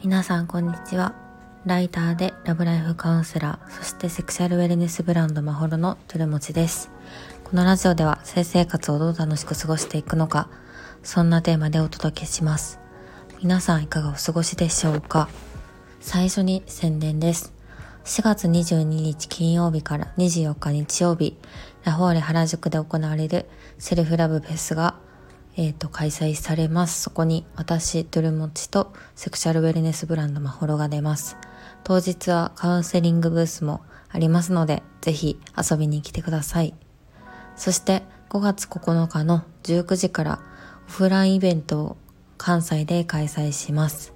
皆さんこんにちは。ライターでラブライフカウンセラーそしてセクシャルウェルネスブランドマホロのトゥルモチです。このラジオでは性生活をどう楽しく過ごしていくのかそんなテーマでお届けします。皆さんいかがお過ごしでしょうか？最初に宣伝です。4月22日金曜日から24日日曜日ラフォーレ原宿で行われるセルフラブフェスがえ、ー、と、開催されます。そこに私、トゥルモチとセクシャルウェルネスブランドマホロが出ます。当日はカウンセリングブースもありますので、ぜひ遊びに来てください。そして5月9日の19時からオフラインイベントを関西で開催します。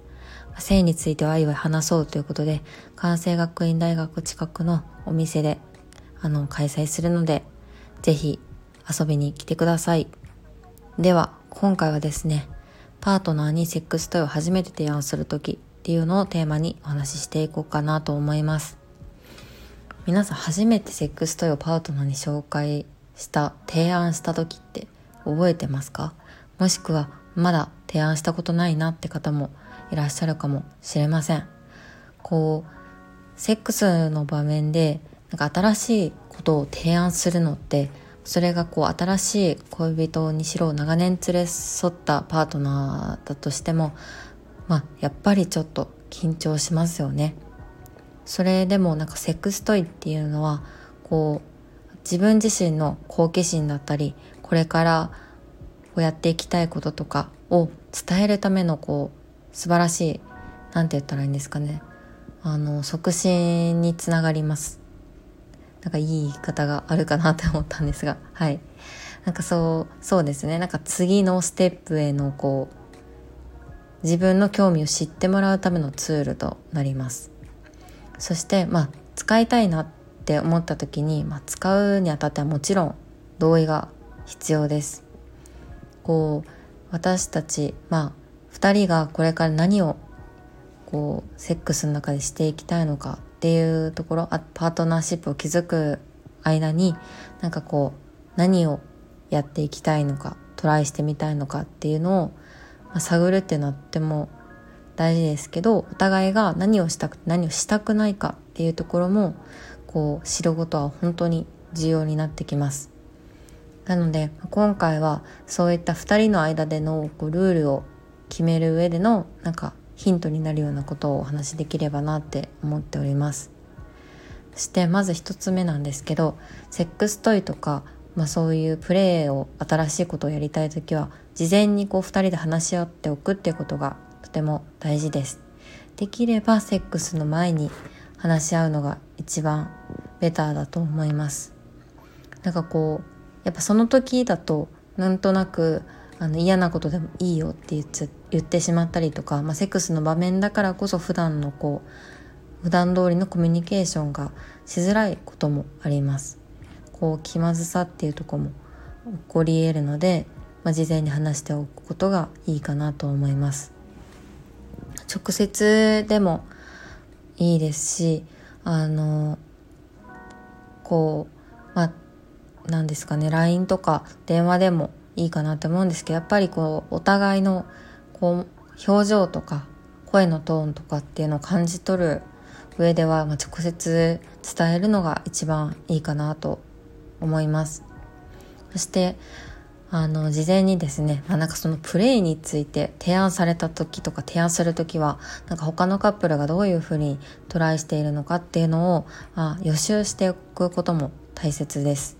性については愛は話そうということで、関西学院大学近くのお店であの開催するので、ぜひ遊びに来てください。では、今回はですね、パートナーにセックストイを初めて提案するときっていうのをテーマにお話ししていこうかなと思います。皆さん初めてセックストイをパートナーに紹介した、提案した時って覚えてますか？もしくはまだ提案したことないなって方もいらっしゃるかもしれません。こう、セックスの場面でなんか新しいことを提案するのってそれがこう新しい恋人にしろ長年連れ添ったパートナーだとしてもまあやっぱりちょっと緊張しますよねそれでもなんかセックストイっていうのはこう自分自身の好奇心だったりこれからこうやっていきたいこととかを伝えるためのこう素晴らしい何て言ったらいいんですかね。あの促進につながります。なんかいい言い方があるかなって思ったんですが。はい。なんかそうそうですね。なんか次のステップへのこう自分の興味を知ってもらうためのツールとなります。そしてまあ使いたいなって思った時に、まあ、使うにあたってはもちろん同意が必要です。こう私たちまあ2人がこれから何をこうセックスの中でしていきたいのかっていうところあパートナーシップを築く間になんかこう何をやっていきたいのかトライしてみたいのかっていうのを、まあ、探るっていうのはとても大事ですけどお互いが何をしたく何をしたくないかっていうところもこう知ることは本当に重要になってきます。なので今回はそういった2人の間でのこうルールを決める上でのなんかヒントになるようなことをお話しできればなって思っております。そしてまず一つ目なんですけどセックストイとか、まあ、そういうプレーを新しいことをやりたい時は事前にこう2人で話し合っておくっていうことがとても大事です。できればセックスの前に話し合うのが一番ベターだと思います。なんかこうやっぱその時だとなんとなくあの嫌なことでもいいよって言っ言ってしまったりとか、まあ、セックスの場面だからこそ普段のこう普段通りのコミュニケーションがしづらいこともあります。こう気まずさっていうとこも起こり得るので、まあ、事前に話しておくことがいいかなと思います。直接でもいいですしあのこうまあ何ですかね LINE とか電話でもいいかなって思うんですけどやっぱりこうお互いのこう表情とか声のトーンとかっていうのを感じ取る上では、まあ、直接伝えるのが一番いいかなと思います。そしてあの事前にですね、まあ、なんかそのプレイについて提案された時とか提案する時はなんか他のカップルがどういうふうにトライしているのかっていうのをあ予習しておくことも大切です。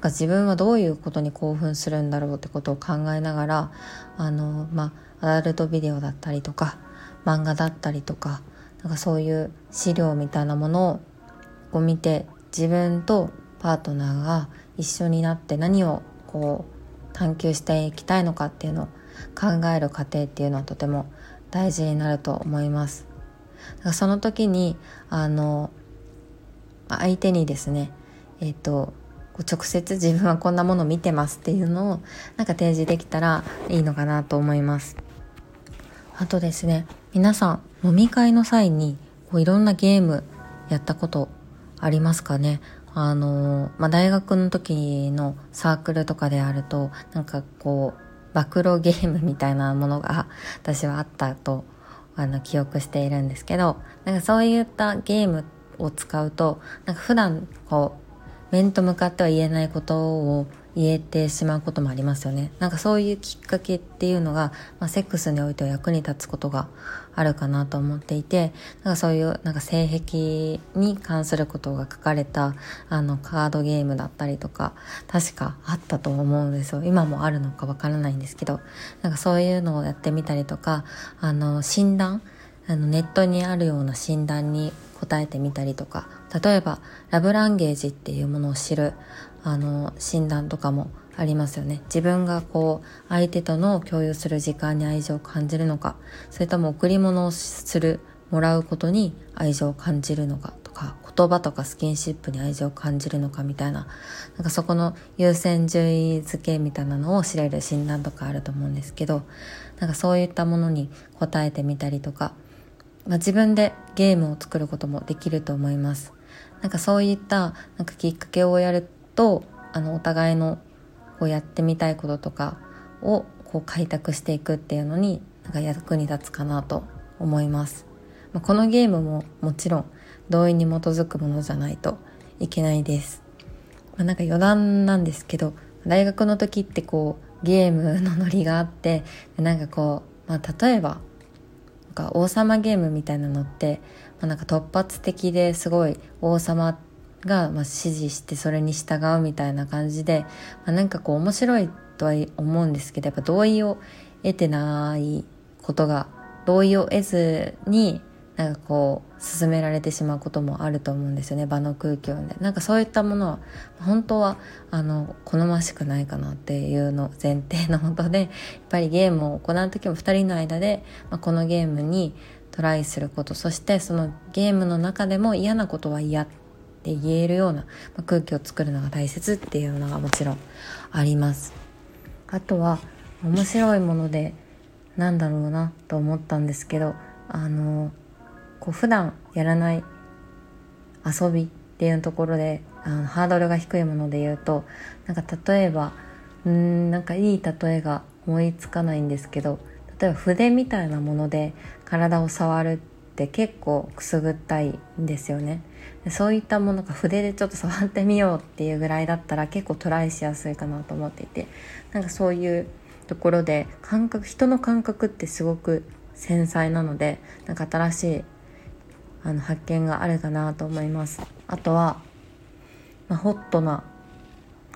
か自分はどういうことに興奮するんだろうってことを考えながらあの、まあ、アダルトビデオだったりとか漫画だったりとかなんかそういう資料みたいなものを見て自分とパートナーが一緒になって何をこう探求していきたいのかっていうのを考える過程っていうのはとても大事になると思います。だからその時にあの相手にですねえっ、と直接自分はこんなもの見てますっていうのをなんか提示できたらいいのかなと思います。あとですね皆さん飲み会の際にこういろんなゲームやったことありますかね？あの、まあ、大学の時のサークルとかであるとなんかこう暴露ゲームみたいなものが私はあったとあの記憶しているんですけどなんかそういったゲームを使うとなんか普段こう面と向かっては言えないことを言えてしまうこともありますよね。なんかそういうきっかけっていうのが、まあ、セックスにおいては役に立つことがあるかなと思っていて、なんかそういうなんか性癖に関することが書かれたあのカードゲームだったりとか、確かあったと思うんですよ。今もあるのかわからないんですけど、なんかそういうのをやってみたりとか、あの診断？あのネットにあるような診断に答えてみたりとか例えばラブランゲージっていうものを知るあの診断とかもありますよね。自分がこう相手との共有する時間に愛情を感じるのかそれとも贈り物をするもらうことに愛情を感じるのかとか言葉とかスキンシップに愛情を感じるのかみたいななんかそこの優先順位付けみたいなのを知れる診断とかあると思うんですけどなんかそういったものに答えてみたりとか、まあ、自分でゲームを作ることもできると思います。なんかそういったなんかきっかけをやるとあのお互いのこうやってみたいこととかをこう開拓していくっていうのになんか役に立つかなと思います、まあ、このゲームももちろん同意に基づくものじゃないといけないです、まあ、なんか余談なんですけど大学の時ってこうゲームのノリがあってなんかこう、まあ、例えばか王様ゲームみたいなのって、まあ、なんか突発的ですごい王様が、まあ、指示してそれに従うみたいな感じで、まあ、なんかこう面白いとは思うんですけどやっぱ同意を得てないことが同意を得ずになんかこう進められてしまうこともあると思うんですよね。場の空気をでなんかそういったものは本当はあの好ましくないかなっていうの前提のもとでやっぱりゲームを行う時も2人の間で、まあ、このゲームにトライすること。そしてそのゲームの中でも嫌なことは嫌って言えるようなま空気を作るのが大切っていうのがもちろんあります。あとは面白いものでなんだろうなと思ったんですけどあのこう普段やらない遊びっていうところであのハードルが低いもので言うとなんか例えばうんなんかいい例えが思いつかないんですけど例えば筆みたいなもので体を触るって結構くすぐったいんですよね。そういったものが筆でちょっと触ってみようっていうぐらいだったら結構トライしやすいかなと思っていてなんかそういうところで感覚人の感覚ってすごく繊細なのでなんか新しいあの発見があるかなと思います。あとは、まあ、ホットな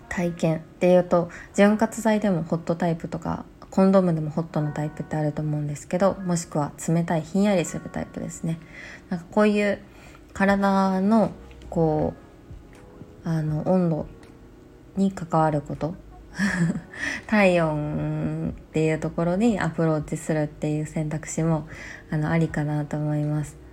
体験っていうと潤滑剤でもホットタイプとかコンドームでもホットなタイプってあると思うんですけどもしくは冷たいひんやりするタイプですね。なんかこういう体のこうあの温度に関わること 体温っていうところにアプローチするっていう選択肢もあのありかなと思います。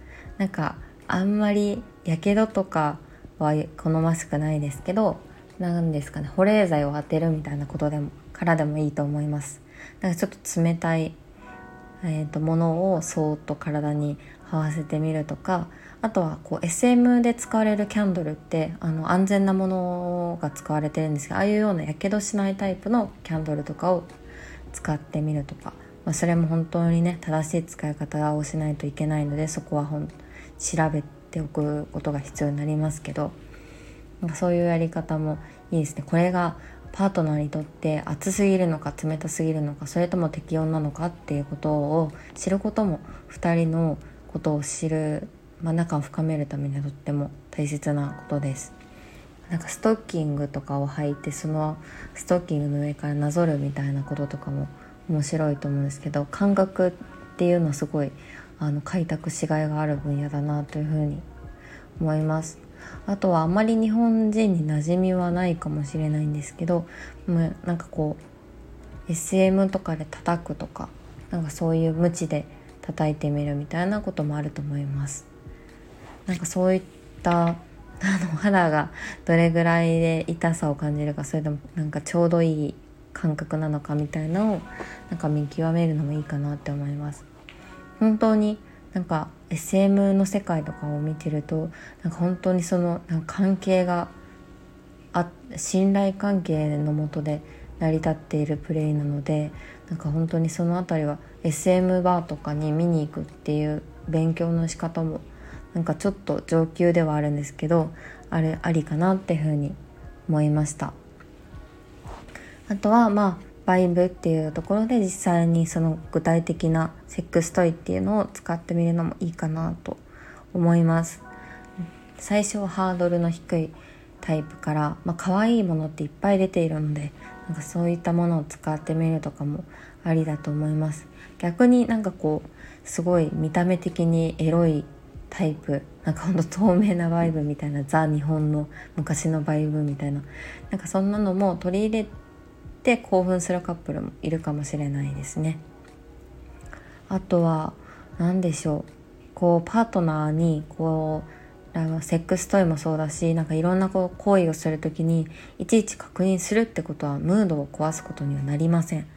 なんかあんまりやけどとかは好ましくないですけど何ですかね保冷剤を当てるみたいなことでもからでもいいと思います。なんかちょっと冷たい、えーとものをそーっと体に合わせてみるとかあとはこう SM で使われるキャンドルってあの安全なものが使われてるんですがああいうようなやけどしないタイプのキャンドルとかを使ってみるとか、まあ、それも本当にね正しい使い方をしないといけないのでそこはほん調べておくことが必要になりますけどそういうやり方もいいですね。これがパートナーにとって熱すぎるのか冷たすぎるのかそれとも適温なのかっていうことを知ることも2人のことを知るまあ、仲を深めるためにはとっても大切なことです。なんかストッキングとかを履いてそのストッキングの上からなぞるみたいなこととかも面白いと思うんですけど感覚っていうのはすごいあの開拓しがいがある分野だなというふうに思います。あとはあまり日本人に馴染みはないかもしれないんですけどもうなんかこう SM とかで叩くとかなんかそういう無知で叩いてみるみたいなこともあると思います。なんかそういったあの肌がどれぐらいで痛さを感じるかそれともなんかちょうどいい感覚なのかみたいなのをなんか見極めるのもいいかなって思います。本当になんか SM の世界とかを見てるとなんか本当にそのなんか関係があ信頼関係のもとで成り立っているプレイなのでなんか本当にその辺りは SM バーとかに見に行くっていう勉強の仕方もなんかちょっと上級ではあるんですけどあれありかなっていうふうに思いました。あとはまあバイブっていうところで実際にその具体的なセックストイっていうのを使ってみるのもいいかなと思います。最初はハードルの低いタイプから、まあ可愛いものっていっぱい出ているのでなんかそういったものを使ってみるとかもありだと思います。逆になんかこうすごい見た目的にエロいタイプなんかほんと透明なバイブみたいなザ日本の昔のバイブみたいななんかそんなのも取り入れて興奮するカップルもいるかもしれないですね。あとは何でしょう。こうパートナーにこうセックストイもそうだしなんかいろんなこう行為をする時にいちいち確認するってことはムードを壊すことにはなりません。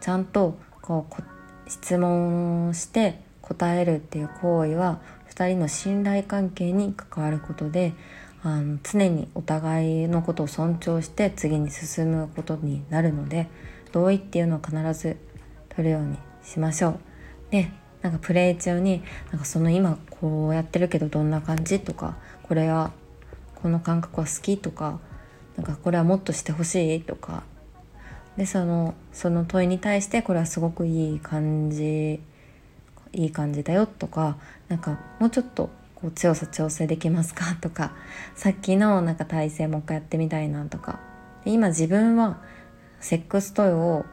ちゃんとこう質問して答えるっていう行為は2人の信頼関係に関わることであの常にお互いのことを尊重して次に進むことになるので同意っていうのを必ず取るようにしましょう。でなんかプレイ中になんかその今こうやってるけどどんな感じとかこれはこの感覚は好きとかなんかこれはもっとしてほしいとかでそのその問いに対してこれはすごくいい感じいい感じだよとかなんかもうちょっとこう強さ調整できますか？とかさっきのなんか体勢もう一回やってみたいなとか。今自分はセックストイを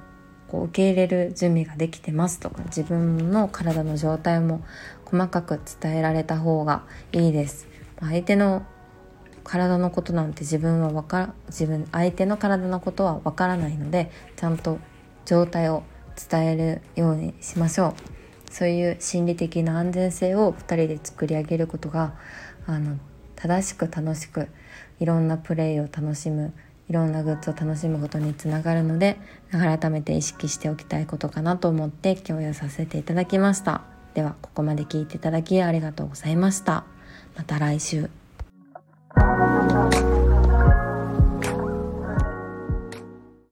こう受け入れる準備ができてますとか自分の体の状態も細かく伝えられた方がいいです。相手の体のことなんて自分はわから自分相手の体のことはわからないのでちゃんと状態を伝えるようにしましょう。そういう心理的な安全性を2人で作り上げることがあの正しく楽しくいろんなプレイを楽しむいろんなグッズを楽しむことにつながるので改めて意識しておきたいことかなと思って共有させていただきました。ではここまで聞いていただきありがとうございました。また来週。